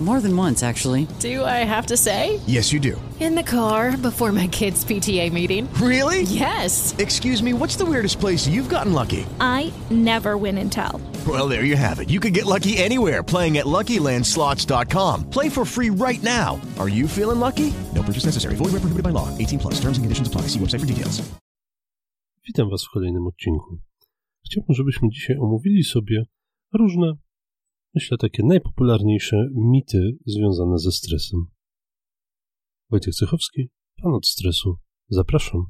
More than once, actually. Do I have to say? Yes, you do. In the car before my kids' PTA meeting. Really? Yes. Excuse me, what's the weirdest place you've gotten lucky? I never win and tell. Well, there you have it. You can get lucky anywhere playing at LuckyLandSlots.com. Play for free right now. Are you feeling lucky? No purchase necessary. Void where prohibited by law. 18 plus. Terms and conditions apply. See website for details. Witam Was w kolejnym odcinku. Chciałbym, żebyśmy dzisiaj omówili sobie różne, myślę, takie najpopularniejsze mity związane ze stresem. Wojciech Cechowski, Pan od stresu. Zapraszam.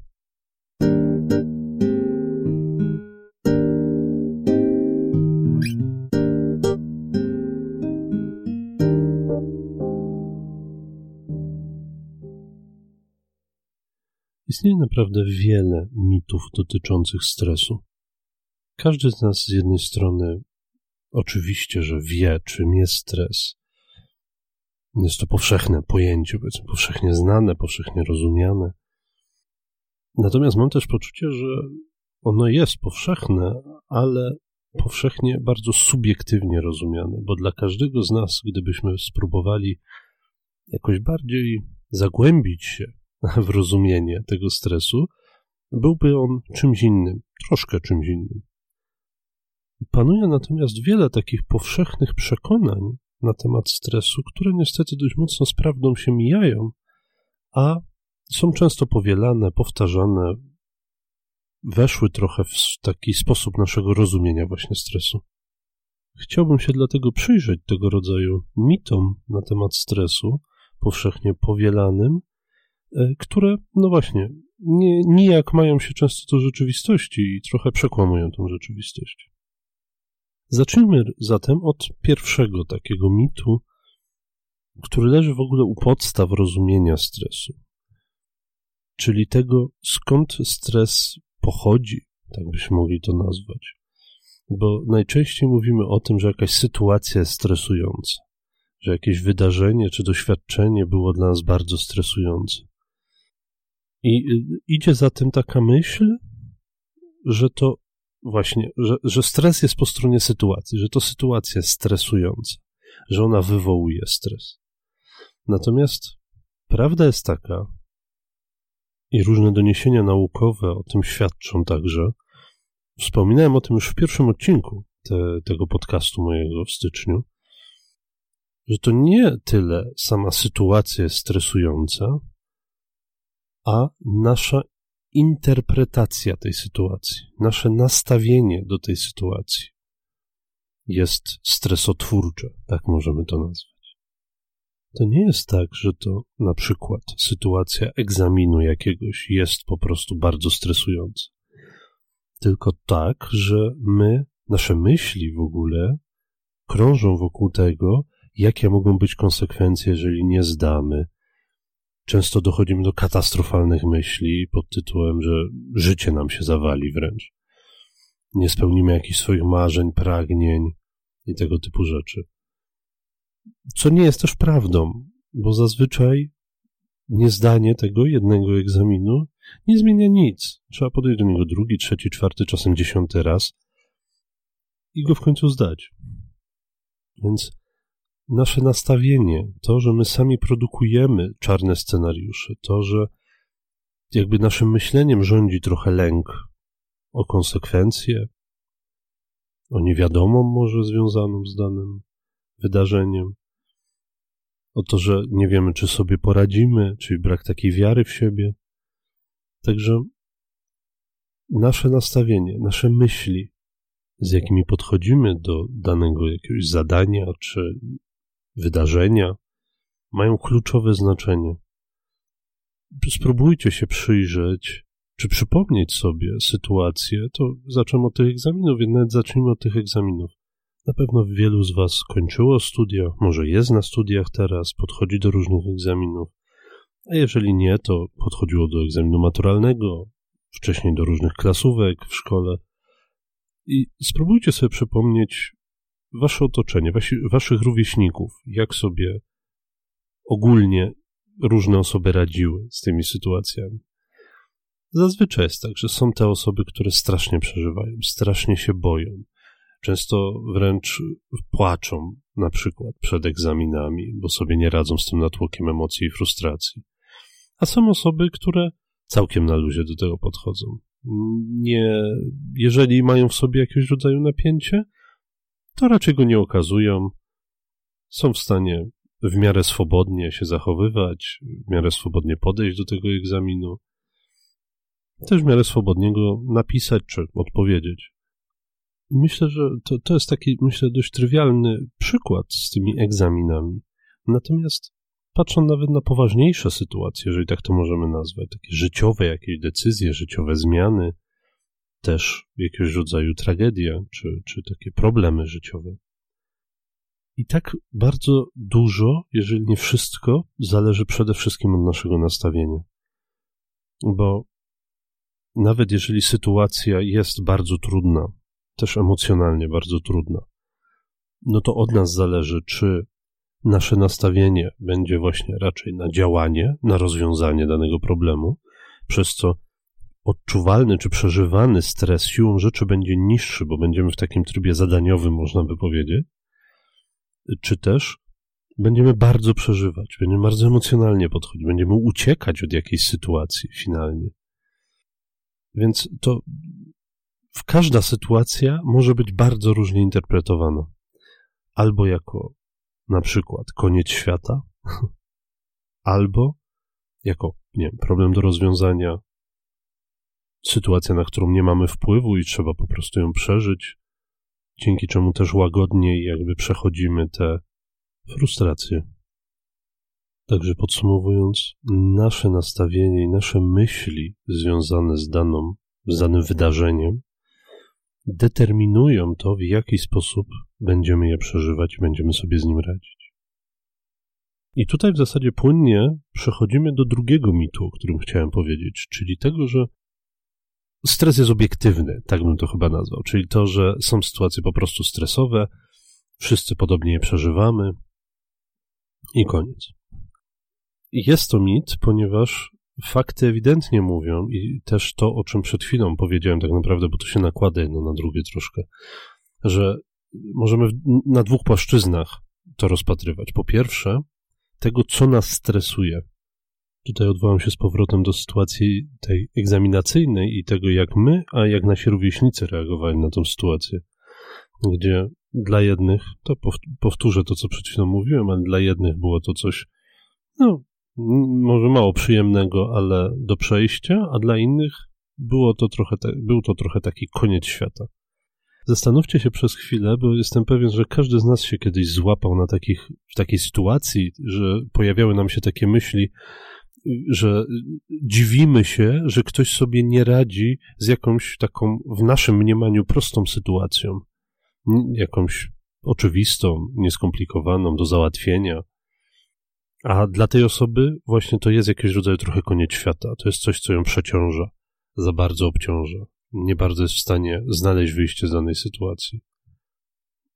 Istnieje naprawdę wiele mitów dotyczących stresu. Każdy z nas z jednej strony oczywiście, że wie, czym jest stres. Jest to powszechne pojęcie, powiedzmy, powszechnie znane, powszechnie rozumiane. Natomiast mam też poczucie, że ono jest powszechne, ale powszechnie bardzo subiektywnie rozumiane, bo dla każdego z nas, gdybyśmy spróbowali jakoś bardziej zagłębić się w rozumienie tego stresu, byłby on czymś innym, troszkę czymś innym. Panuje natomiast wiele takich powszechnych przekonań na temat stresu, które niestety dość mocno z prawdą się mijają, a są często powielane, powtarzane, weszły trochę w taki sposób naszego rozumienia właśnie stresu. Chciałbym się dlatego przyjrzeć tego rodzaju mitom na temat stresu, powszechnie powielanym, które, no właśnie, nie, nijak mają się często do rzeczywistości i trochę przekłamują tą rzeczywistość. Zacznijmy zatem od pierwszego takiego mitu, który leży w ogóle u podstaw rozumienia stresu, czyli tego, skąd stres pochodzi, tak byśmy mogli to nazwać. Bo najczęściej mówimy o tym, że jakaś sytuacja jest stresująca, że jakieś wydarzenie czy doświadczenie było dla nas bardzo stresujące. I idzie za tym taka myśl, że to właśnie, że, że stres jest po stronie sytuacji, że to sytuacja jest stresująca, że ona wywołuje stres. Natomiast prawda jest taka, i różne doniesienia naukowe o tym świadczą także, wspominałem o tym już w pierwszym odcinku te, tego podcastu mojego w styczniu, że to nie tyle sama sytuacja jest stresująca, a nasza interpretacja tej sytuacji, nasze nastawienie do tej sytuacji jest stresotwórcze, tak możemy to nazwać. To nie jest tak, że to na przykład sytuacja egzaminu jakiegoś jest po prostu bardzo stresująca. Tylko tak, że my, nasze myśli w ogóle krążą wokół tego, jakie mogą być konsekwencje, jeżeli nie zdamy, często dochodzimy do katastrofalnych myśli pod tytułem, że życie nam się zawali wręcz. Nie spełnimy jakichś swoich marzeń, pragnień i tego typu rzeczy. Co nie jest też prawdą, bo zazwyczaj niezdanie tego jednego egzaminu nie zmienia nic. Trzeba podejść do niego drugi, trzeci, czwarty, czasem dziesiąty raz i go w końcu zdać. Więc nasze nastawienie, to, że my sami produkujemy czarne scenariusze, to, że jakby naszym myśleniem rządzi trochę lęk o konsekwencje, o niewiadomą może związaną z danym wydarzeniem, o to, że nie wiemy, czy sobie poradzimy, czyli brak takiej wiary w siebie. Także nasze nastawienie, nasze myśli, z jakimi podchodzimy do danego jakiegoś zadania czy wydarzenia mają kluczowe znaczenie. Spróbujcie się przyjrzeć, czy przypomnieć sobie sytuację, to zaczynamy od tych egzaminów, nawet zacznijmy od tych egzaminów. Na pewno wielu z Was skończyło studia, może jest na studiach teraz, podchodzi do różnych egzaminów, a jeżeli nie, to podchodziło do egzaminu maturalnego, wcześniej do różnych klasówek w szkole. I spróbujcie sobie przypomnieć wasze otoczenie, wasi, waszych rówieśników, jak sobie ogólnie różne osoby radziły z tymi sytuacjami. Zazwyczaj jest tak, że są te osoby, które strasznie przeżywają, strasznie się boją, często wręcz płaczą, na przykład przed egzaminami, bo sobie nie radzą z tym natłokiem emocji i frustracji. A są osoby, które całkiem na luzie do tego podchodzą. Nie, jeżeli mają w sobie jakiegoś rodzaju napięcie, to raczej go nie okazują. Są w stanie w miarę swobodnie się zachowywać, w miarę swobodnie podejść do tego egzaminu, też w miarę swobodnie go napisać czy odpowiedzieć. Myślę, że to, to jest taki, myślę, dość trywialny przykład z tymi egzaminami. Natomiast patrząc nawet na poważniejsze sytuacje, jeżeli tak to możemy nazwać, takie życiowe jakieś decyzje, życiowe zmiany, też jakiegoś rodzaju tragedia, czy, czy takie problemy życiowe. I tak bardzo dużo, jeżeli nie wszystko, zależy przede wszystkim od naszego nastawienia. Bo nawet jeżeli sytuacja jest bardzo trudna, też emocjonalnie bardzo trudna, no to od nas zależy, czy nasze nastawienie będzie właśnie raczej na działanie, na rozwiązanie danego problemu, przez co odczuwalny czy przeżywany stres siłą rzeczy będzie niższy, bo będziemy w takim trybie zadaniowym, można by powiedzieć, czy też będziemy bardzo przeżywać, będziemy bardzo emocjonalnie podchodzić, będziemy uciekać od jakiejś sytuacji finalnie. Więc to w każda sytuacja może być bardzo różnie interpretowana. Albo jako na przykład koniec świata, albo jako nie wiem, problem do rozwiązania, sytuacja, na którą nie mamy wpływu i trzeba po prostu ją przeżyć, dzięki czemu też łagodniej jakby przechodzimy te frustracje. Także podsumowując, nasze nastawienie i nasze myśli związane z daną, z danym wydarzeniem determinują to, w jaki sposób będziemy je przeżywać będziemy sobie z nim radzić. I tutaj w zasadzie płynnie przechodzimy do drugiego mitu, o którym chciałem powiedzieć, czyli tego, że stres jest obiektywny, tak bym to chyba nazwał, czyli to, że są sytuacje po prostu stresowe, wszyscy podobnie je przeżywamy i koniec. Jest to mit, ponieważ fakty ewidentnie mówią i też to, o czym przed chwilą powiedziałem tak naprawdę, bo to się nakłada jedno na drugie troszkę, że możemy na dwóch płaszczyznach to rozpatrywać. Po pierwsze, tego, co nas stresuje. Tutaj odwołam się z powrotem do sytuacji tej egzaminacyjnej i tego, jak my, a jak nasi rówieśnicy reagowali na tą sytuację, gdzie dla jednych, to powtórzę to, co przed chwilą mówiłem, ale dla jednych było to coś, no, może mało przyjemnego, ale do przejścia, a dla innych było to trochę, był to trochę taki koniec świata. Zastanówcie się przez chwilę, bo jestem pewien, że każdy z nas się kiedyś złapał na takich, w takiej sytuacji, że pojawiały nam się takie myśli, że dziwimy się, że ktoś sobie nie radzi z jakąś taką, w naszym mniemaniu, prostą sytuacją. Jakąś oczywistą, nieskomplikowaną do załatwienia, a dla tej osoby właśnie to jest jakiś rodzaj trochę koniec świata. To jest coś, co ją przeciąża, za bardzo obciąża. Nie bardzo jest w stanie znaleźć wyjście z danej sytuacji.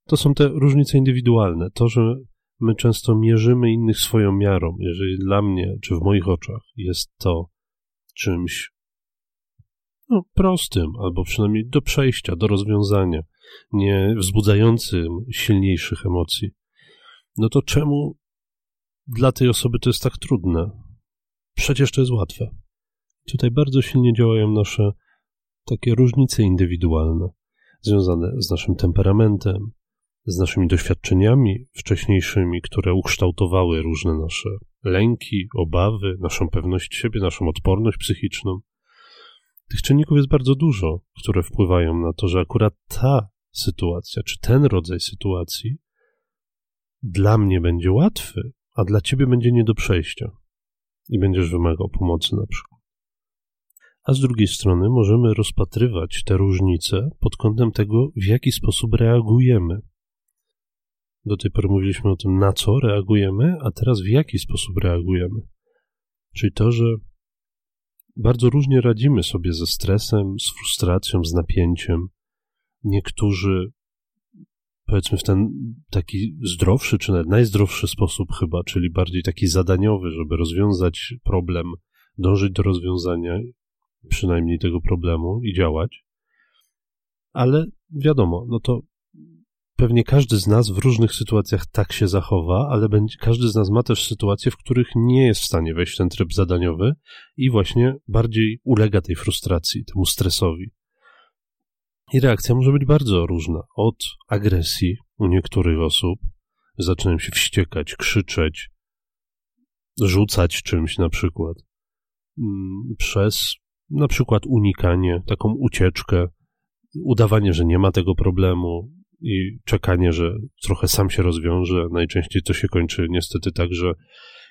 To są te różnice indywidualne. To, że my często mierzymy innych swoją miarą. Jeżeli dla mnie, czy w moich oczach jest to czymś no, prostym, albo przynajmniej do przejścia, do rozwiązania, nie wzbudzającym silniejszych emocji, no to czemu dla tej osoby to jest tak trudne. Przecież to jest łatwe. Tutaj bardzo silnie działają nasze takie różnice indywidualne, związane z naszym temperamentem, z naszymi doświadczeniami wcześniejszymi, które ukształtowały różne nasze lęki, obawy, naszą pewność siebie, naszą odporność psychiczną. Tych czynników jest bardzo dużo, które wpływają na to, że akurat ta sytuacja, czy ten rodzaj sytuacji dla mnie będzie łatwy, a dla ciebie będzie nie do przejścia i będziesz wymagał pomocy na przykład. A z drugiej strony możemy rozpatrywać te różnice pod kątem tego, w jaki sposób reagujemy. Do tej pory mówiliśmy o tym, na co reagujemy, a teraz w jaki sposób reagujemy. Czyli to, że bardzo różnie radzimy sobie ze stresem, z frustracją, z napięciem. Niektórzy powiedzmy w ten taki zdrowszy, czy nawet najzdrowszy sposób chyba, czyli bardziej taki zadaniowy, żeby rozwiązać problem, dążyć do rozwiązania. przynajmniej tego problemu i działać. Ale wiadomo, no to pewnie każdy z nas w różnych sytuacjach tak się zachowa, ale będzie, każdy z nas ma też sytuacje, w których nie jest w stanie wejść w ten tryb zadaniowy i właśnie bardziej ulega tej frustracji, temu stresowi. I reakcja może być bardzo różna. Od agresji u niektórych osób zaczynają się wściekać, krzyczeć, rzucać czymś na przykład, mm, przez na przykład unikanie, taką ucieczkę, udawanie, że nie ma tego problemu i czekanie, że trochę sam się rozwiąże. Najczęściej to się kończy niestety tak, że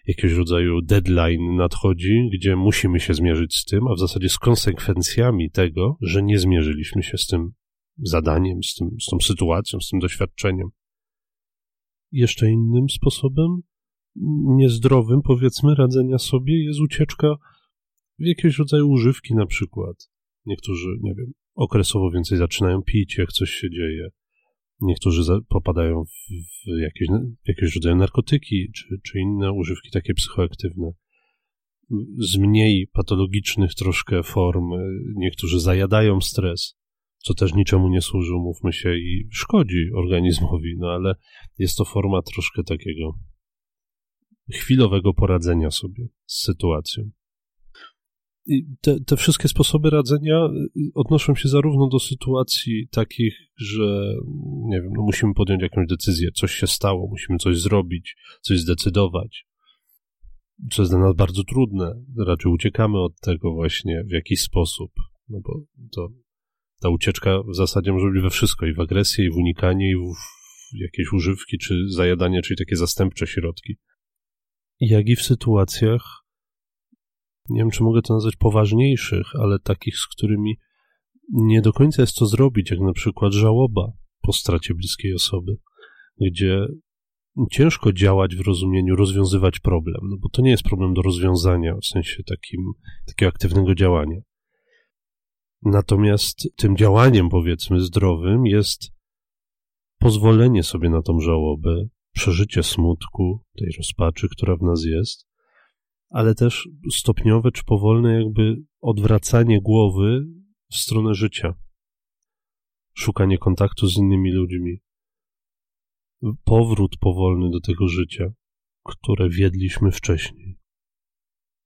jakiegoś rodzaju deadline nadchodzi, gdzie musimy się zmierzyć z tym, a w zasadzie z konsekwencjami tego, że nie zmierzyliśmy się z tym zadaniem, z, tym, z tą sytuacją, z tym doświadczeniem. Jeszcze innym sposobem, niezdrowym, powiedzmy, radzenia sobie jest ucieczka w jakiegoś rodzaju używki na przykład. Niektórzy, nie wiem, okresowo więcej zaczynają pić, jak coś się dzieje. Niektórzy popadają w, jakieś, w jakieś rodzaje narkotyki, czy, czy inne używki takie psychoaktywne. Z mniej patologicznych troszkę form. Niektórzy zajadają stres, co też niczemu nie służy, mówmy się, i szkodzi organizmowi, no ale jest to forma troszkę takiego chwilowego poradzenia sobie z sytuacją. Te, te wszystkie sposoby radzenia y, odnoszą się zarówno do sytuacji takich, że nie wiem, no musimy podjąć jakąś decyzję, coś się stało, musimy coś zrobić, coś zdecydować, co jest dla nas bardzo trudne. Raczej uciekamy od tego właśnie w jakiś sposób, no bo to, ta ucieczka w zasadzie może być we wszystko, i w agresję, i w unikanie, i w jakieś używki, czy zajadanie, czyli takie zastępcze środki. Jak i w sytuacjach, nie wiem, czy mogę to nazwać poważniejszych, ale takich, z którymi nie do końca jest co zrobić, jak na przykład żałoba po stracie bliskiej osoby, gdzie ciężko działać w rozumieniu, rozwiązywać problem, no bo to nie jest problem do rozwiązania w sensie takim, takiego aktywnego działania. Natomiast tym działaniem, powiedzmy, zdrowym jest pozwolenie sobie na tą żałobę, przeżycie smutku, tej rozpaczy, która w nas jest, ale też stopniowe czy powolne jakby odwracanie głowy w stronę życia. Szukanie kontaktu z innymi ludźmi. Powrót powolny do tego życia, które wiedliśmy wcześniej.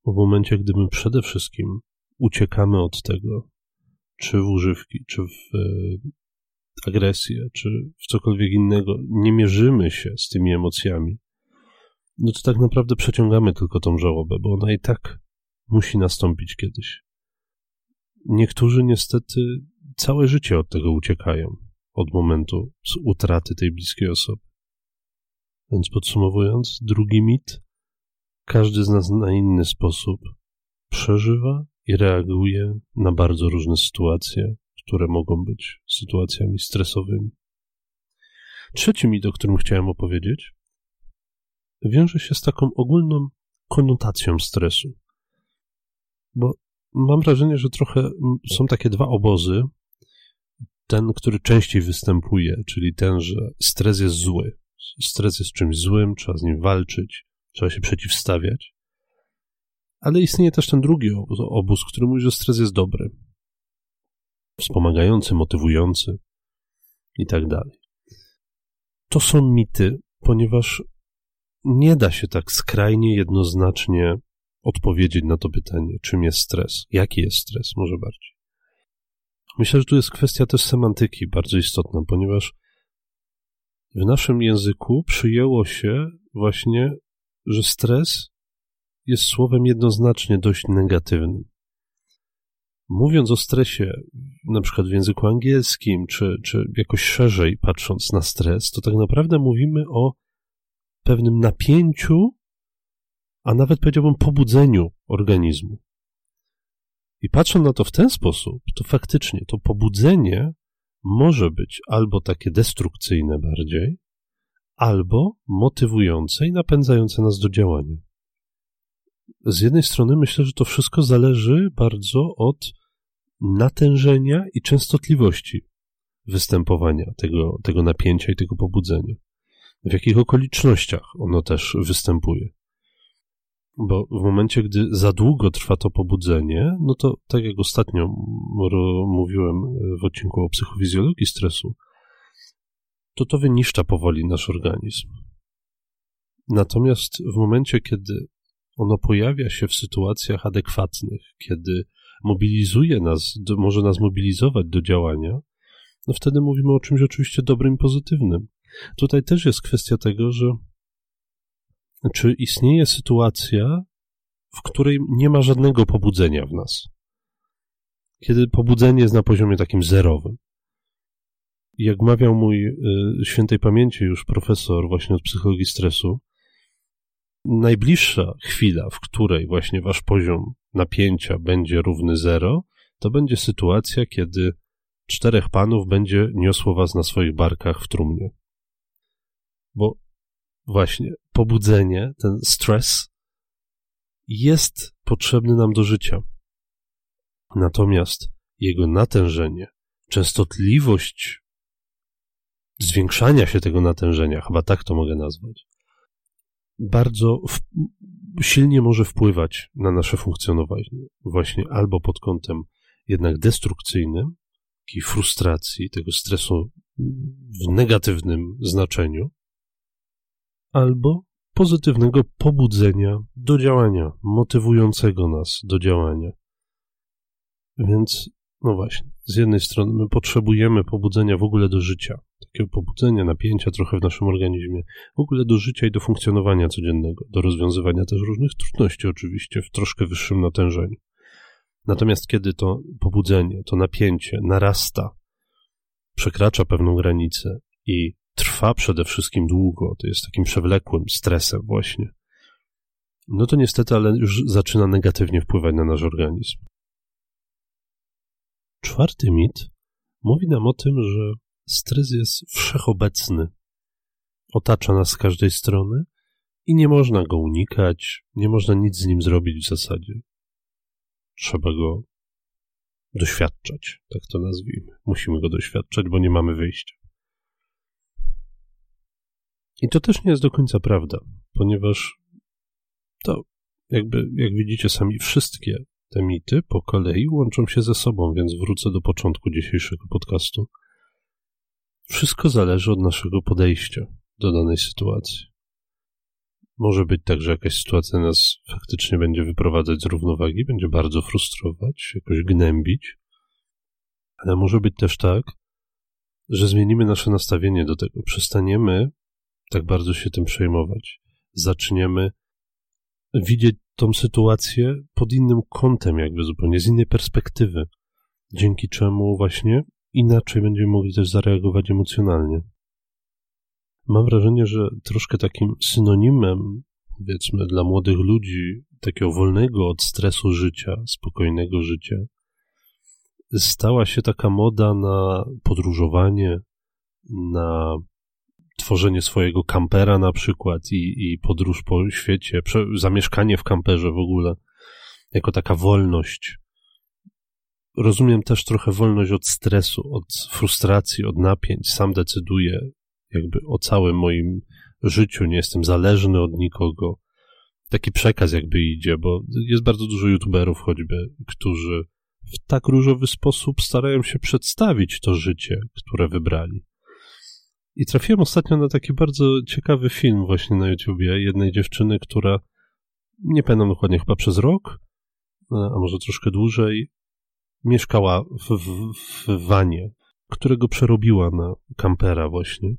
W momencie, gdy my przede wszystkim uciekamy od tego, czy w używki, czy w e, agresję, czy w cokolwiek innego, nie mierzymy się z tymi emocjami, no to tak naprawdę przeciągamy tylko tą żałobę, bo ona i tak musi nastąpić kiedyś. Niektórzy niestety całe życie od tego uciekają, od momentu utraty tej bliskiej osoby. Więc podsumowując, drugi mit, każdy z nas na inny sposób przeżywa i reaguje na bardzo różne sytuacje, które mogą być sytuacjami stresowymi. Trzeci mit, o którym chciałem opowiedzieć, wiąże się z taką ogólną konotacją stresu. Bo mam wrażenie, że trochę są takie dwa obozy. Ten, który częściej występuje, czyli ten, że stres jest zły. Stres jest czymś złym, trzeba z nim walczyć, trzeba się przeciwstawiać. Ale istnieje też ten drugi obóz, który mówi, że stres jest dobry, wspomagający, motywujący i tak dalej. To są mity, ponieważ nie da się tak skrajnie jednoznacznie odpowiedzieć na to pytanie, czym jest stres, jaki jest stres, może bardziej. Myślę, że tu jest kwestia też semantyki bardzo istotna, ponieważ w naszym języku przyjęło się właśnie, że stres jest słowem jednoznacznie dość negatywnym. Mówiąc o stresie, na przykład w języku angielskim, czy, czy jakoś szerzej patrząc na stres, to tak naprawdę mówimy o pewnym napięciu, a nawet powiedziałbym pobudzeniu organizmu. I patrząc na to w ten sposób, to faktycznie to pobudzenie może być albo takie destrukcyjne bardziej, albo motywujące i napędzające nas do działania. Z jednej strony myślę, że to wszystko zależy bardzo od natężenia i częstotliwości występowania tego, tego napięcia i tego pobudzenia w jakich okolicznościach ono też występuje. Bo w momencie, gdy za długo trwa to pobudzenie, no to tak jak ostatnio mówiłem w odcinku o psychofizjologii stresu, to to wyniszcza powoli nasz organizm. Natomiast w momencie, kiedy ono pojawia się w sytuacjach adekwatnych, kiedy mobilizuje nas, może nas mobilizować do działania, no wtedy mówimy o czymś oczywiście dobrym i pozytywnym. Tutaj też jest kwestia tego, że czy istnieje sytuacja, w której nie ma żadnego pobudzenia w nas. Kiedy pobudzenie jest na poziomie takim zerowym. Jak mawiał mój y, świętej pamięci już profesor właśnie od psychologii stresu, najbliższa chwila, w której właśnie wasz poziom napięcia będzie równy zero, to będzie sytuacja, kiedy czterech panów będzie niosło was na swoich barkach w trumnie. Bo właśnie pobudzenie, ten stres jest potrzebny nam do życia. Natomiast jego natężenie, częstotliwość zwiększania się tego natężenia, chyba tak to mogę nazwać, bardzo w, silnie może wpływać na nasze funkcjonowanie. Właśnie albo pod kątem jednak destrukcyjnym, takiej frustracji, tego stresu w negatywnym znaczeniu, albo pozytywnego pobudzenia do działania, motywującego nas do działania. Więc, no właśnie, z jednej strony my potrzebujemy pobudzenia w ogóle do życia, takiego pobudzenia, napięcia trochę w naszym organizmie, w ogóle do życia i do funkcjonowania codziennego, do rozwiązywania też różnych trudności, oczywiście, w troszkę wyższym natężeniu. Natomiast kiedy to pobudzenie, to napięcie narasta, przekracza pewną granicę i trwa przede wszystkim długo, to jest takim przewlekłym stresem właśnie, no to niestety, ale już zaczyna negatywnie wpływać na nasz organizm. Czwarty mit mówi nam o tym, że stres jest wszechobecny, otacza nas z każdej strony i nie można go unikać, nie można nic z nim zrobić w zasadzie. Trzeba go doświadczać, tak to nazwijmy. Musimy go doświadczać, bo nie mamy wyjścia. I to też nie jest do końca prawda, ponieważ to jakby, jak widzicie sami, wszystkie te mity po kolei łączą się ze sobą, więc wrócę do początku dzisiejszego podcastu. Wszystko zależy od naszego podejścia do danej sytuacji. Może być tak, że jakaś sytuacja nas faktycznie będzie wyprowadzać z równowagi, będzie bardzo frustrować, jakoś gnębić, ale może być też tak, że zmienimy nasze nastawienie do tego, przestaniemy tak bardzo się tym przejmować. Zaczniemy widzieć tą sytuację pod innym kątem, jakby zupełnie z innej perspektywy, dzięki czemu właśnie inaczej będziemy mogli też zareagować emocjonalnie. Mam wrażenie, że troszkę takim synonimem, powiedzmy, dla młodych ludzi, takiego wolnego od stresu życia, spokojnego życia, stała się taka moda na podróżowanie, na tworzenie swojego kampera na przykład i, i podróż po świecie, zamieszkanie w kamperze w ogóle, jako taka wolność. Rozumiem też trochę wolność od stresu, od frustracji, od napięć. Sam decyduję jakby o całym moim życiu, nie jestem zależny od nikogo. Taki przekaz jakby idzie, bo jest bardzo dużo youtuberów choćby, którzy w tak różowy sposób starają się przedstawić to życie, które wybrali. I trafiłem ostatnio na taki bardzo ciekawy film właśnie na YouTubie jednej dziewczyny, która nie pamiętam dokładnie, chyba przez rok, a może troszkę dłużej, mieszkała w, w, w wanie, którego przerobiła na kampera właśnie.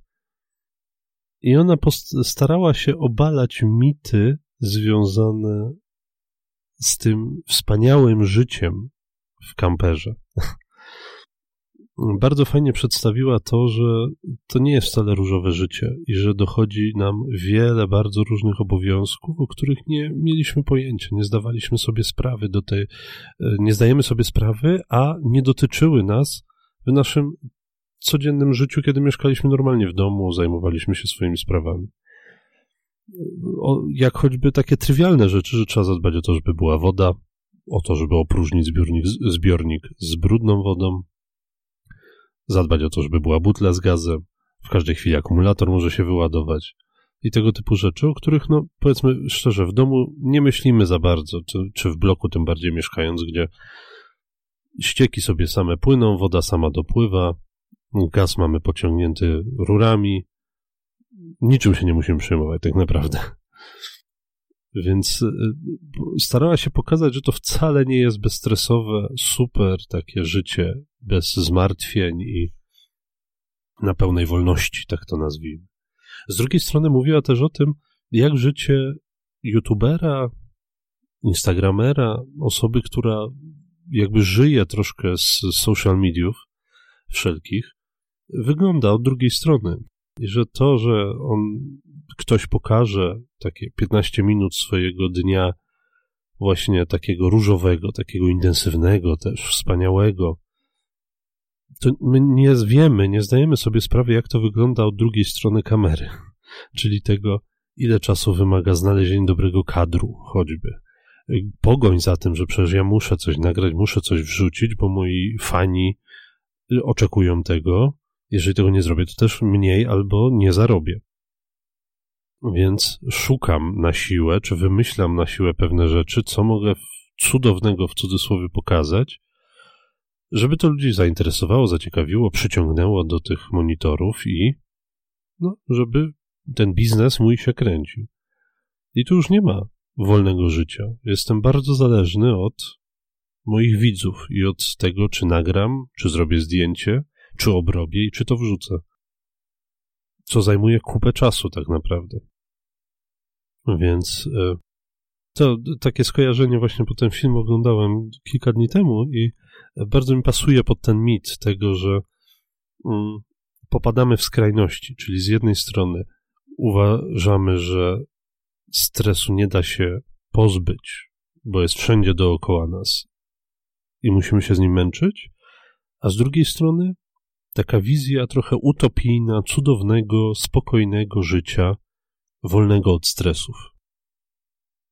I ona starała się obalać mity związane z tym wspaniałym życiem w kamperze. bardzo fajnie przedstawiła to, że to nie jest wcale różowe życie i że dochodzi nam wiele bardzo różnych obowiązków, o których nie mieliśmy pojęcia, nie zdawaliśmy sobie sprawy do tej, e, nie zdajemy sobie sprawy, a nie dotyczyły nas w naszym codziennym życiu, kiedy mieszkaliśmy normalnie w domu, zajmowaliśmy się swoimi sprawami. Jak choćby takie trywialne rzeczy, że trzeba zadbać o to, żeby była woda, o to, żeby opróżnić zbiornik, zbiornik z brudną wodą, zadbać o to, żeby była butla z gazem, w każdej chwili akumulator może się wyładować. I tego typu rzeczy, o których, no powiedzmy szczerze, w domu nie myślimy za bardzo, czy, czy w bloku tym bardziej mieszkając, gdzie ścieki sobie same płyną, woda sama dopływa, gaz mamy pociągnięty rurami, niczym się nie musimy przejmować tak naprawdę. Więc y, starała się pokazać, że to wcale nie jest bezstresowe, super takie życie bez zmartwień i na pełnej wolności, tak to nazwijmy. Z drugiej strony mówiła też o tym, jak życie youtubera, instagramera, osoby, która jakby żyje troszkę z social mediów wszelkich, wygląda od drugiej strony. I że to, że on ktoś pokaże takie 15 minut swojego dnia właśnie takiego różowego, takiego intensywnego też, wspaniałego, to my nie wiemy, nie zdajemy sobie sprawy, jak to wygląda od drugiej strony kamery, czyli tego, ile czasu wymaga znalezienie dobrego kadru, choćby. Pogoń za tym, że przecież ja muszę coś nagrać, muszę coś wrzucić, bo moi fani oczekują tego. Jeżeli tego nie zrobię, to też mniej albo nie zarobię. Więc szukam na siłę, czy wymyślam na siłę pewne rzeczy, co mogę cudownego w cudzysłowie pokazać, żeby to ludzi zainteresowało, zaciekawiło, przyciągnęło do tych monitorów i no, żeby ten biznes mój się kręcił. I tu już nie ma wolnego życia. Jestem bardzo zależny od moich widzów i od tego, czy nagram, czy zrobię zdjęcie, czy obrobię i czy to wrzucę. Co zajmuje kupę czasu tak naprawdę. Więc e, to takie skojarzenie właśnie po ten film oglądałem kilka dni temu i bardzo mi pasuje pod ten mit tego, że mm, popadamy w skrajności, czyli z jednej strony uważamy, że stresu nie da się pozbyć, bo jest wszędzie dookoła nas i musimy się z nim męczyć, a z drugiej strony taka wizja trochę utopijna, cudownego, spokojnego życia, wolnego od stresów.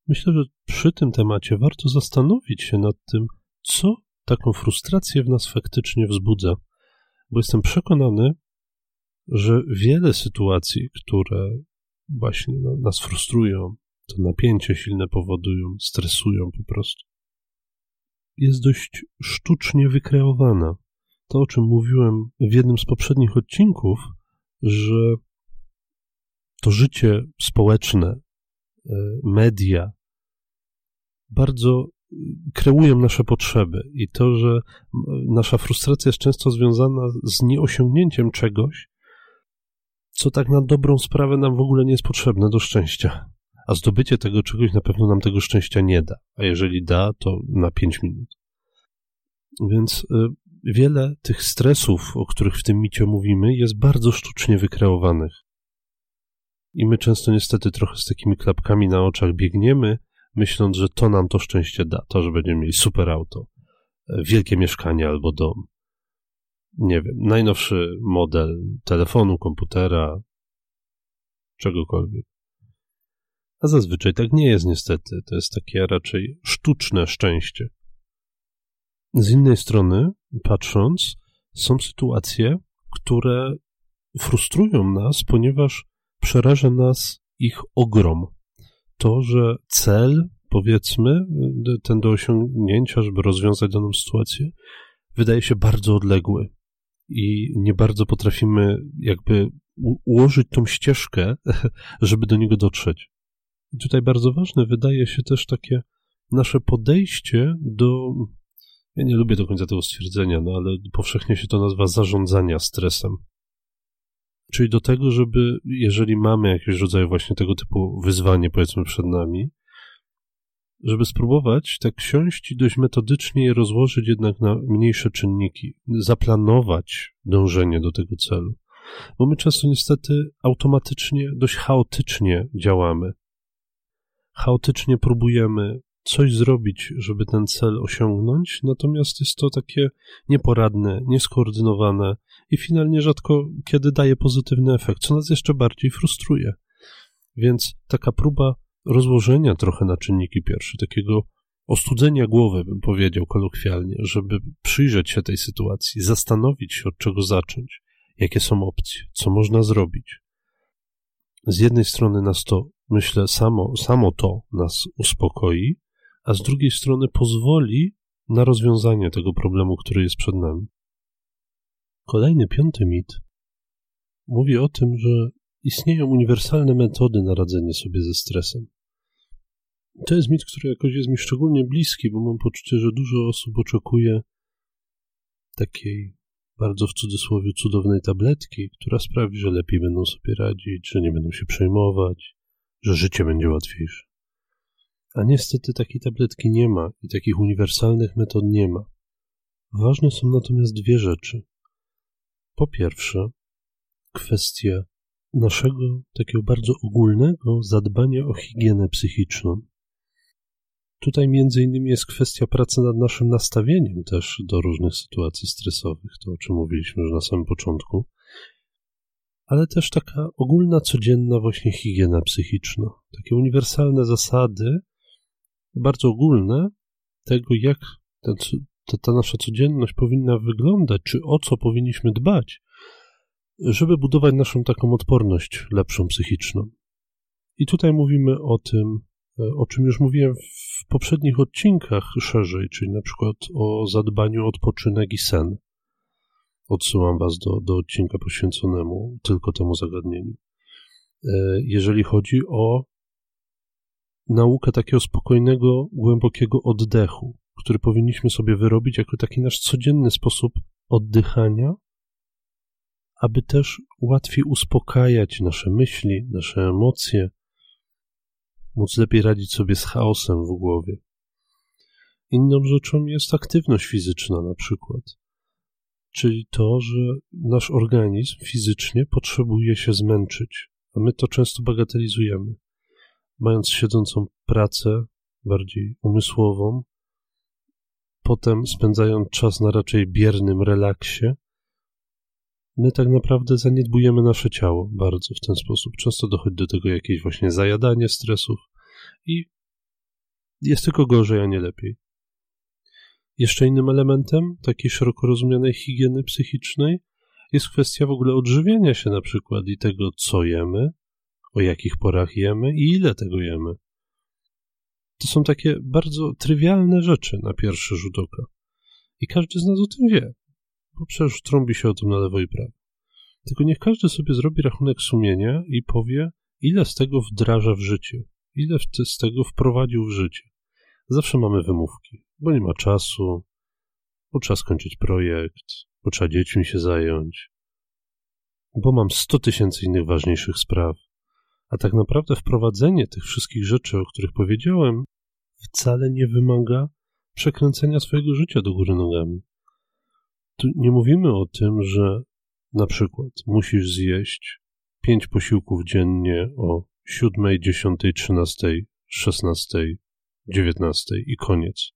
Myślę, że przy tym temacie warto zastanowić się nad tym, co taką frustrację w nas faktycznie wzbudza, bo jestem przekonany, że wiele sytuacji, które właśnie no, nas frustrują, to napięcie silne powodują, stresują po prostu, jest dość sztucznie wykreowana. To, o czym mówiłem w jednym z poprzednich odcinków, że to życie społeczne, e, media bardzo kreują nasze potrzeby i to, że nasza frustracja jest często związana z nieosiągnięciem czegoś, co tak na dobrą sprawę nam w ogóle nie jest potrzebne do szczęścia. A zdobycie tego czegoś na pewno nam tego szczęścia nie da. A jeżeli da, to na 5 minut. Więc y, wiele tych stresów, o których w tym micie mówimy, jest bardzo sztucznie wykreowanych. I my często niestety trochę z takimi klapkami na oczach biegniemy, myśląc, że to nam to szczęście da. To, że będziemy mieli super auto, e, wielkie mieszkanie albo dom. Nie wiem, najnowszy model telefonu, komputera, czegokolwiek. A zazwyczaj tak nie jest niestety. To jest takie raczej sztuczne szczęście. Z innej strony, patrząc, są sytuacje, które frustrują nas, ponieważ przeraża nas ich ogrom. To, że cel, powiedzmy, ten do osiągnięcia, żeby rozwiązać daną sytuację, wydaje się bardzo odległy i nie bardzo potrafimy jakby ułożyć tą ścieżkę, żeby do niego dotrzeć. I tutaj bardzo ważne wydaje się też takie nasze podejście do. Ja nie lubię do końca tego stwierdzenia, no ale powszechnie się to nazywa zarządzania stresem. Czyli do tego, żeby, jeżeli mamy jakieś rodzaju właśnie tego typu wyzwanie, powiedzmy, przed nami, żeby spróbować tak siąść i dość metodycznie je rozłożyć jednak na mniejsze czynniki, zaplanować dążenie do tego celu. Bo my często niestety automatycznie, dość chaotycznie działamy. Chaotycznie próbujemy coś zrobić, żeby ten cel osiągnąć, natomiast jest to takie nieporadne, nieskoordynowane i finalnie rzadko kiedy daje pozytywny efekt, co nas jeszcze bardziej frustruje. Więc taka próba rozłożenia trochę na czynniki pierwsze, takiego ostudzenia głowy, bym powiedział kolokwialnie, żeby przyjrzeć się tej sytuacji, zastanowić się, od czego zacząć, jakie są opcje, co można zrobić. z jednej strony nas to, myślę, samo, samo to nas uspokoi, a z drugiej strony pozwoli na rozwiązanie tego problemu, który jest przed nami. Kolejny, piąty mit mówi o tym, że istnieją uniwersalne metody na radzenie sobie ze stresem. To jest mit, który jakoś jest mi szczególnie bliski, bo mam poczucie, że dużo osób oczekuje takiej bardzo w cudzysłowie cudownej tabletki, która sprawi, że lepiej będą sobie radzić, że nie będą się przejmować, że życie będzie łatwiejsze. A niestety takiej tabletki nie ma i takich uniwersalnych metod nie ma. Ważne są natomiast dwie rzeczy. Po pierwsze, kwestia naszego takiego bardzo ogólnego zadbania o higienę psychiczną. Tutaj między innymi jest kwestia pracy nad naszym nastawieniem też do różnych sytuacji stresowych, to o czym mówiliśmy już na samym początku, ale też taka ogólna, codzienna właśnie higiena psychiczna. Takie uniwersalne zasady, bardzo ogólne, tego jak ta, ta, nasza codzienność powinna wyglądać, czy o co powinniśmy dbać, żeby budować naszą taką odporność lepszą psychiczną. I tutaj mówimy o tym, e, o czym już mówiłem w poprzednich odcinkach szerzej, czyli na przykład o zadbaniu o odpoczynek i sen. Odsyłam Was do, do odcinka poświęconemu tylko temu zagadnieniu. E, jeżeli chodzi o naukę takiego spokojnego, głębokiego oddechu, który powinniśmy sobie wyrobić jako taki nasz codzienny sposób oddychania, aby też łatwiej uspokajać nasze myśli, nasze emocje, móc lepiej radzić sobie z chaosem w głowie. Inną rzeczą jest aktywność fizyczna, na przykład, czyli to, że nasz organizm fizycznie potrzebuje się zmęczyć, a my to często bagatelizujemy. Mając siedzącą pracę, bardziej umysłową, potem spędzając czas na raczej biernym relaksie, my tak naprawdę zaniedbujemy nasze ciało bardzo w ten sposób. Często dochodzi do tego jakieś właśnie zajadanie stresów i jest tylko gorzej, a nie lepiej. Jeszcze innym elementem takiej szeroko rozumianej higieny psychicznej jest kwestia w ogóle odżywiania się na przykład i tego, co jemy, o jakich porach jemy i ile tego jemy. To są takie bardzo trywialne rzeczy na pierwszy rzut oka. I każdy z nas o tym wie bo przecież trąbi się o tym na lewo i prawo. Tylko niech każdy sobie zrobi rachunek sumienia i powie, ile z tego wdraża w życie, ile z tego wprowadził w życie. Zawsze mamy wymówki, bo nie ma czasu, bo trzeba skończyć projekt, bo trzeba dziećmi się zająć, bo mam 100 tysięcy innych ważniejszych spraw. A tak naprawdę wprowadzenie tych wszystkich rzeczy, o których powiedziałem, wcale nie wymaga przekręcenia swojego życia do góry nogami. Tu nie mówimy o tym, że na przykład musisz zjeść pięć posiłków dziennie o 7, 10, 13, 16, 19 i koniec.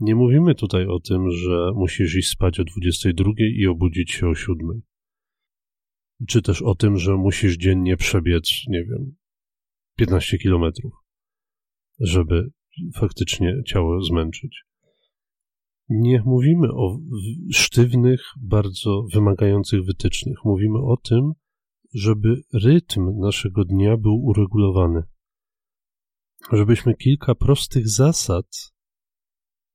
Nie mówimy tutaj o tym, że musisz iść spać o 22 i obudzić się o 7. Czy też o tym, że musisz dziennie przebiec, nie wiem, 15 kilometrów, żeby faktycznie ciało zmęczyć nie mówimy o sztywnych, bardzo wymagających wytycznych. Mówimy o tym, żeby rytm naszego dnia był uregulowany. Żebyśmy kilka prostych zasad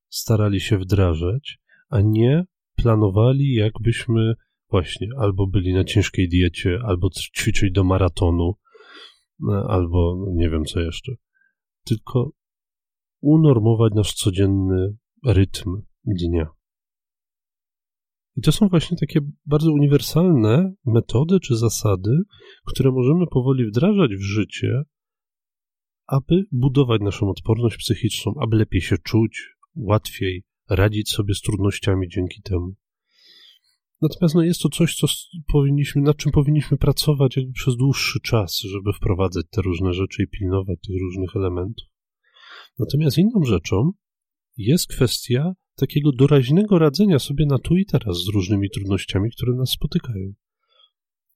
starali się wdrażać, a nie planowali, jakbyśmy właśnie albo byli na ciężkiej diecie, albo ćwiczyli do maratonu, albo nie wiem co jeszcze. Tylko unormować nasz codzienny rytm, dnia. I to są właśnie takie bardzo uniwersalne metody czy zasady, które możemy powoli wdrażać w życie, aby budować naszą odporność psychiczną, aby lepiej się czuć, łatwiej radzić sobie z trudnościami dzięki temu. Natomiast no, jest to coś, co powinniśmy, nad czym powinniśmy pracować jakby przez dłuższy czas, żeby wprowadzać te różne rzeczy i pilnować tych różnych elementów. Natomiast inną rzeczą jest kwestia takiego doraźnego radzenia sobie na tu i teraz z różnymi trudnościami, które nas spotykają.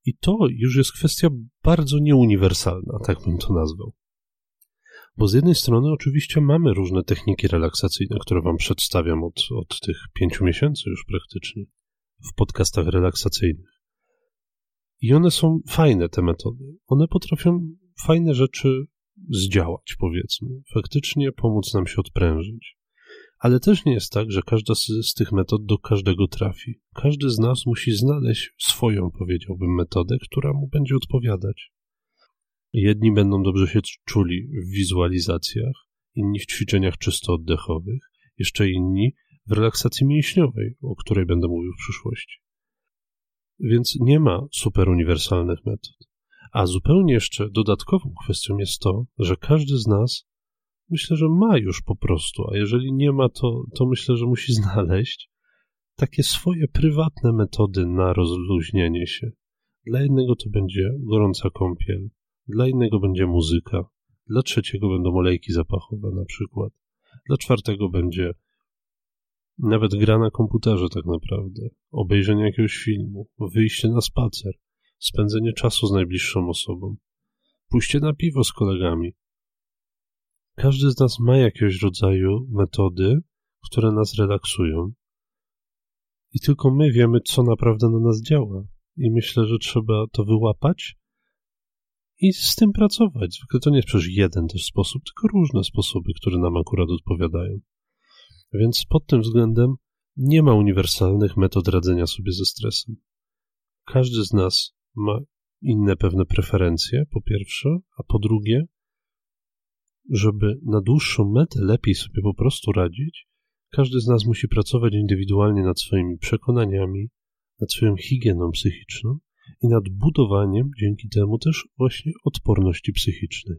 I to już jest kwestia bardzo nieuniwersalna, tak bym to nazwał. Bo z jednej strony oczywiście mamy różne techniki relaksacyjne, które wam przedstawiam od, od tych pięciu miesięcy już praktycznie w podcastach relaksacyjnych. I one są fajne, te metody. One potrafią fajne rzeczy zdziałać, powiedzmy. Faktycznie pomóc nam się odprężyć. Ale też nie jest tak, że każda z, tych metod do każdego trafi. Każdy z nas musi znaleźć swoją, powiedziałbym, metodę, która mu będzie odpowiadać. Jedni będą dobrze się czuli w wizualizacjach, inni w ćwiczeniach czysto oddechowych, jeszcze inni w relaksacji mięśniowej, o której będę mówił w przyszłości. Więc nie ma super uniwersalnych metod. A zupełnie jeszcze dodatkową kwestią jest to, że każdy z nas myślę, że ma już po prostu, a jeżeli nie ma, to, to myślę, że musi znaleźć takie swoje prywatne metody na rozluźnienie się. Dla jednego to będzie gorąca kąpiel, dla innego będzie muzyka, dla trzeciego będą olejki zapachowe na przykład, dla czwartego będzie nawet gra na komputerze tak naprawdę, obejrzenie jakiegoś filmu, wyjście na spacer, spędzenie czasu z najbliższą osobą, pójście na piwo z kolegami. Każdy z nas ma jakiegoś rodzaju metody, które nas relaksują. I tylko my wiemy, co naprawdę na nas działa. I myślę, że trzeba to wyłapać i z tym pracować. Zwykle to nie jest przecież jeden też sposób, tylko różne sposoby, które nam akurat odpowiadają. Więc pod tym względem nie ma uniwersalnych metod radzenia sobie ze stresem. Każdy z nas ma inne pewne preferencje, po pierwsze, a po drugie, żeby na dłuższą metę lepiej sobie po prostu radzić, każdy z nas musi pracować indywidualnie nad swoimi przekonaniami, nad swoją higieną psychiczną i nad budowaniem dzięki temu też właśnie odporności psychicznej.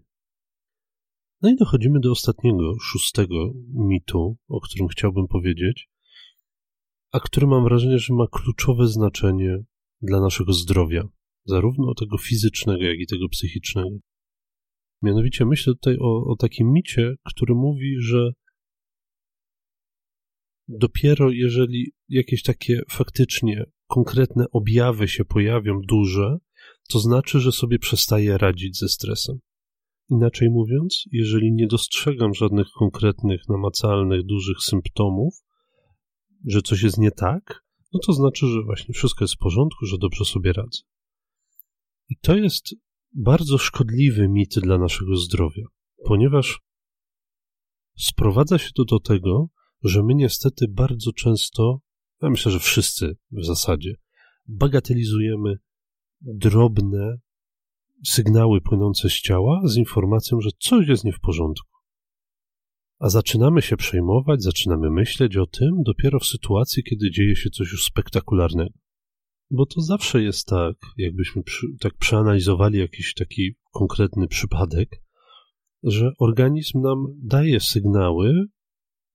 No i dochodzimy do ostatniego, szóstego mitu, o którym chciałbym powiedzieć, a który mam wrażenie, że ma kluczowe znaczenie dla naszego zdrowia, zarówno tego fizycznego, jak i tego psychicznego. Mianowicie myślę tutaj o, o takim micie, który mówi, że dopiero jeżeli jakieś takie faktycznie konkretne objawy się pojawią duże, to znaczy, że sobie przestaje radzić ze stresem. Inaczej mówiąc, jeżeli nie dostrzegam żadnych konkretnych, namacalnych, dużych symptomów, że coś jest nie tak, no to znaczy, że właśnie wszystko jest w porządku, że dobrze sobie radzę. I to jest bardzo szkodliwy mit dla naszego zdrowia, ponieważ sprowadza się to do tego, że my niestety bardzo często, ja myślę, że wszyscy w zasadzie, bagatelizujemy drobne sygnały płynące z ciała z informacją, że coś jest nie w porządku. A zaczynamy się przejmować, zaczynamy myśleć o tym dopiero w sytuacji, kiedy dzieje się coś już spektakularnego. Bo to zawsze jest tak, jakbyśmy przy, tak przeanalizowali jakiś taki konkretny przypadek, że organizm nam daje sygnały,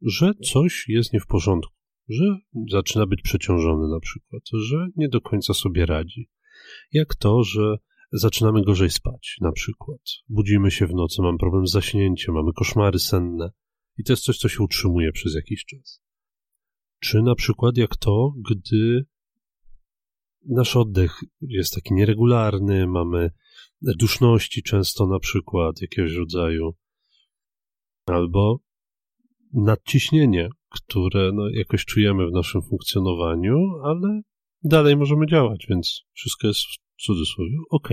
że coś jest nie w porządku, że zaczyna być przeciążony na przykład, że nie do końca sobie radzi. Jak to, że zaczynamy gorzej spać, na przykład. Budzimy się w nocy, mamy problem z zaśnięciem, mamy koszmary senne i to jest coś, co się utrzymuje przez jakiś czas. Czy na przykład jak to, gdy nasz oddech jest taki nieregularny, mamy duszności często na przykład jakiegoś rodzaju, albo nadciśnienie, które no, jakoś czujemy w naszym funkcjonowaniu, ale dalej możemy działać, więc wszystko jest w cudzysłowie ok.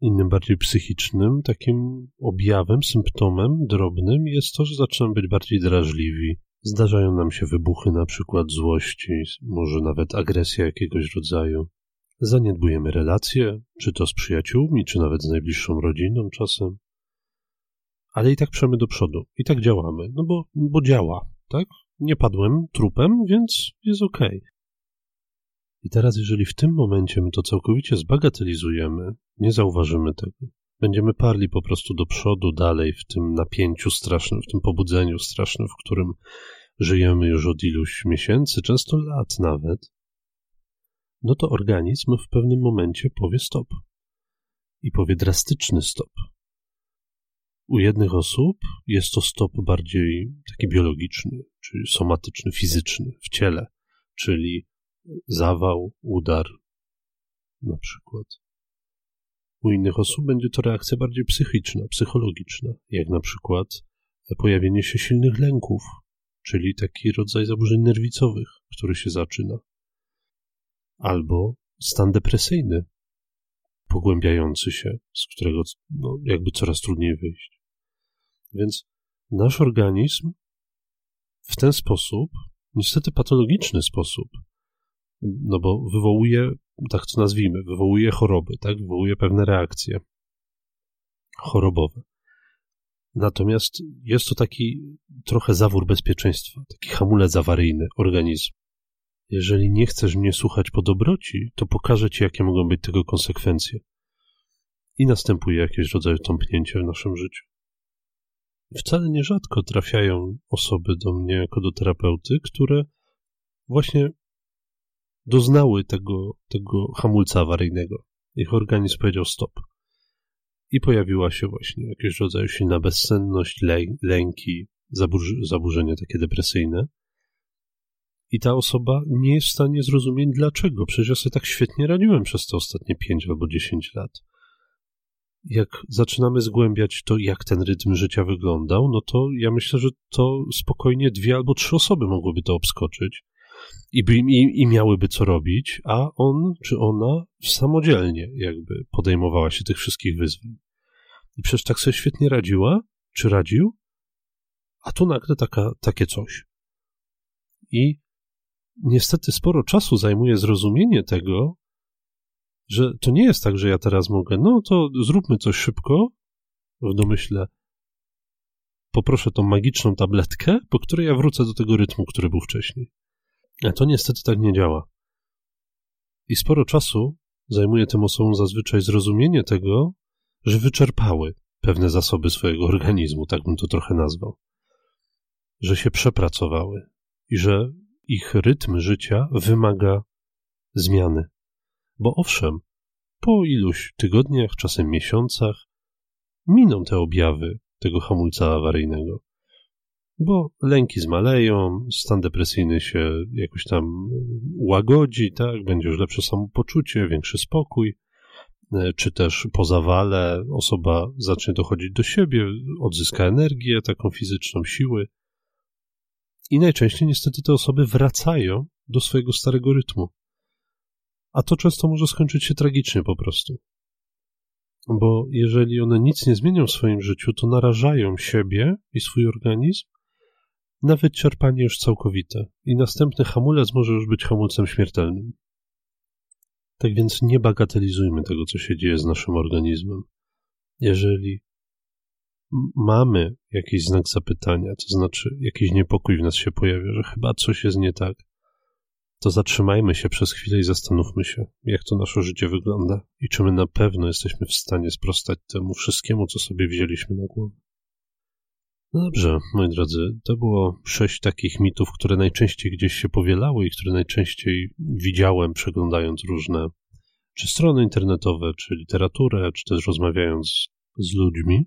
Innym bardziej psychicznym, takim objawem, symptomem drobnym jest to, że zaczynamy być bardziej drażliwi. Zdarzają nam się wybuchy na przykład złości, może nawet agresja jakiegoś rodzaju. Zaniedbujemy relacje, czy to z przyjaciółmi, czy nawet z najbliższą rodziną czasem. Ale i tak przemy do przodu, i tak działamy, no bo, bo działa, tak? Nie padłem trupem, więc jest okej. Okay. I teraz, jeżeli w tym momencie my to całkowicie zbagatelizujemy, nie zauważymy tego, będziemy parli po prostu do przodu, dalej w tym napięciu strasznym, w tym pobudzeniu strasznym, w którym żyjemy już od iluś miesięcy, często lat nawet, no to organizm w pewnym momencie powie stop. I powie drastyczny stop. U jednych osób jest to stop bardziej taki biologiczny, czyli somatyczny, fizyczny w ciele, czyli zawał, udar, na przykład. U innych osób będzie to reakcja bardziej psychiczna, psychologiczna, jak na przykład pojawienie się silnych lęków, czyli taki rodzaj zaburzeń nerwicowych, który się zaczyna. Albo stan depresyjny, pogłębiający się, z którego no, jakby coraz trudniej wyjść. Więc nasz organizm w ten sposób, niestety patologiczny sposób, no bo wywołuje, tak to nazwijmy, wywołuje choroby, tak? Wywołuje pewne reakcje chorobowe. Natomiast jest to taki trochę zawór bezpieczeństwa, taki hamulec awaryjny organizmu. Jeżeli nie chcesz mnie słuchać po dobroci, to pokażę ci, jakie mogą być tego konsekwencje. I następuje jakieś rodzaju tąpnięcie w naszym życiu. Wcale nierzadko trafiają osoby do mnie jako do terapeuty, które właśnie doznały tego, tego hamulca awaryjnego. Ich organizm powiedział stop. I pojawiła się właśnie jakiegoś rodzaju silna bezsenność, lęki, zaburzenia takie depresyjne. I ta osoba nie jest w stanie zrozumieć dlaczego. Przecież ja sobie tak świetnie radziłem przez te ostatnie 5 albo 10 lat. Jak zaczynamy zgłębiać to, jak ten rytm życia wyglądał, no to ja myślę, że to spokojnie dwie albo trzy osoby mogłyby to obskoczyć i, by, i, i miałyby co robić, a on czy ona samodzielnie jakby podejmowała się tych wszystkich wyzwań. I przecież tak sobie świetnie radziła, czy radził, a tu nagle taka, takie coś. I niestety sporo czasu zajmuje zrozumienie tego, że to nie jest tak, że ja teraz mogę, no to zróbmy coś szybko, w domyśle poproszę tą magiczną tabletkę, po której ja wrócę do tego rytmu, który był wcześniej. A to niestety tak nie działa. I sporo czasu zajmuje tym osobom zazwyczaj zrozumienie tego, że wyczerpały pewne zasoby swojego organizmu, tak bym to trochę nazwał. Że się przepracowały i że ich rytm życia wymaga zmiany. Bo owszem, po iluś tygodniach, czasem miesiącach, miną te objawy tego hamulca awaryjnego. Bo lęki zmaleją, stan depresyjny się jakoś tam łagodzi, tak, będzie już lepsze samopoczucie, większy spokój, e, czy też po zawale osoba zacznie dochodzić do siebie, odzyska energię, taką fizyczną siły. I najczęściej niestety te osoby wracają do swojego starego rytmu. A to często może skończyć się tragicznie po prostu. Bo jeżeli one nic nie zmienią w swoim życiu, to narażają siebie i swój organizm na wyczerpanie już całkowite. I następny hamulec może już być hamulcem śmiertelnym. Tak więc nie bagatelizujmy tego, co się dzieje z naszym organizmem. Jeżeli mamy jakiś znak zapytania, to znaczy jakiś niepokój w nas się pojawia, że chyba coś jest nie tak, to zatrzymajmy się przez chwilę i zastanówmy się, jak to nasze życie wygląda i czy my na pewno jesteśmy w stanie sprostać temu wszystkiemu, co sobie wzięliśmy na głowę. No dobrze, moi drodzy, to było sześć takich mitów, które najczęściej gdzieś się powielały i które najczęściej widziałem przeglądając różne czy strony internetowe, czy literaturę, czy też rozmawiając z ludźmi.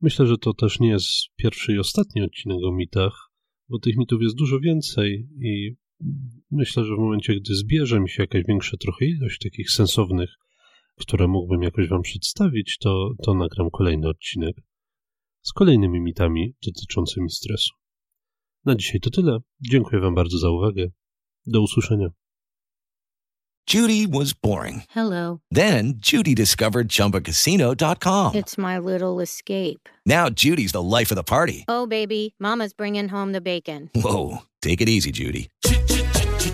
Myślę, że to też nie jest pierwszy i ostatni odcinek o mitach, bo tych mitów jest dużo więcej i myślę, że w momencie, gdy zbierze mi się jakaś większa trochę ilość takich sensownych, które mógłbym jakoś wam przedstawić, to, to nagram kolejny odcinek z kolejnymi mitami dotyczącymi stresu. Na dzisiaj to tyle. Dziękuję wam bardzo za uwagę. Do usłyszenia. Judy was boring. Hello. Then Judy discovered chumbacasino.com. It's my little escape. Now Judy's the life of the party. Oh, baby, Mama's bringing home the bacon. Whoa. Take it easy, Judy.